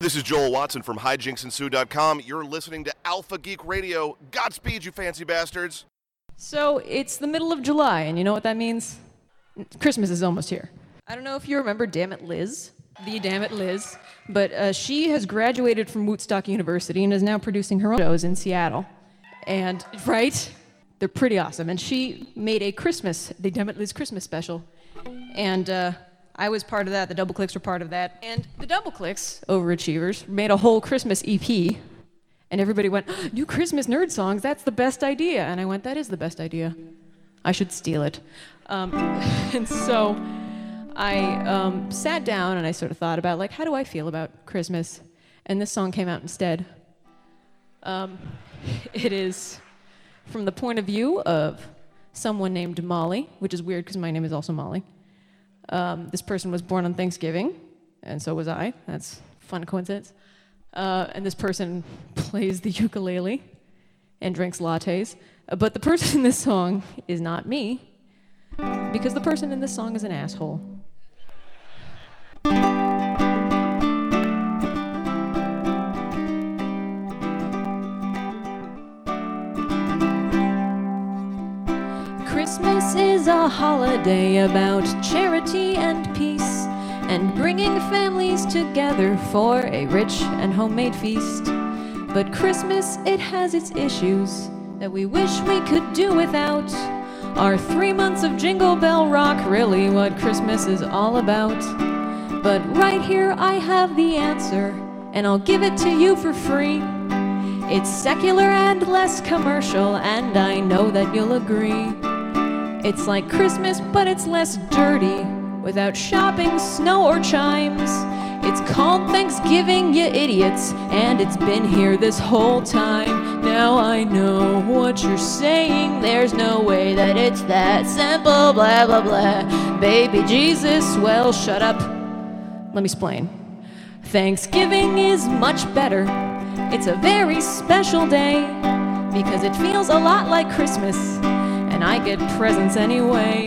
This is Joel Watson from hijinksensue.com. You're listening to Alpha Geek Radio. Godspeed, you fancy bastards. So it's the middle of July, and you know what that means? Christmas is almost here. I don't know if you remember Damn It Liz, the Damn It Liz, but uh, she has graduated from Woodstock University and is now producing her own shows in Seattle. And, right? They're pretty awesome. And she made a Christmas, the Damn It Liz Christmas special. And uh, I was part of that. The Double Clicks were part of that. And the Double Clicks, overachievers, made a whole Christmas EP. And everybody went, New Christmas nerd songs, that's the best idea. And I went, That is the best idea. I should steal it. Um, and so I um, sat down and I sort of thought about, like, how do I feel about Christmas? And this song came out instead. Um, it is from the point of view of someone named Molly, which is weird because my name is also Molly. Um, this person was born on Thanksgiving, and so was I. That's fun coincidence. Uh, and this person plays the ukulele and drinks lattes. Uh, but the person in this song is not me, because the person in this song is an asshole. A holiday about charity and peace and bringing families together for a rich and homemade feast. But Christmas, it has its issues that we wish we could do without. Are three months of Jingle Bell Rock really what Christmas is all about? But right here I have the answer, and I'll give it to you for free. It's secular and less commercial, and I know that you'll agree. It's like Christmas, but it's less dirty, without shopping, snow, or chimes. It's called Thanksgiving, you idiots, and it's been here this whole time. Now I know what you're saying, there's no way that it's that simple, blah, blah, blah. Baby Jesus, well, shut up. Let me explain. Thanksgiving is much better. It's a very special day because it feels a lot like Christmas, and I get presents anyway.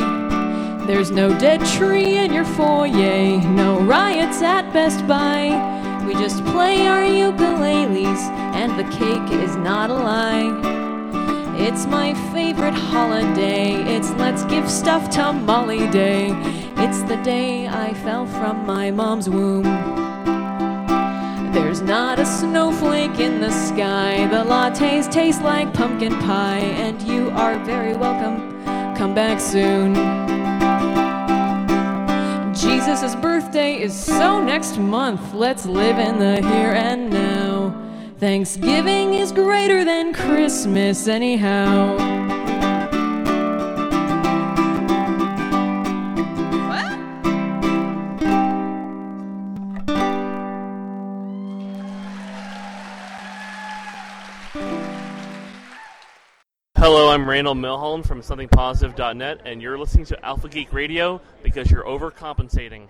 There's no dead tree in your foyer, no riots at Best Buy. We just play our ukuleles, and the cake is not a lie. It's my favorite holiday. It's Let's Give Stuff to Molly Day. It's the day I fell from my mom's womb. There's not a snowflake in the sky. The lattes taste like pumpkin pie, and you are very welcome. Come back soon. Jesus' birthday is so next month. Let's live in the here and now. Thanksgiving is greater than Christmas, anyhow. Hello, I'm Randall Milholland from SomethingPositive.net, and you're listening to Alpha Geek Radio because you're overcompensating.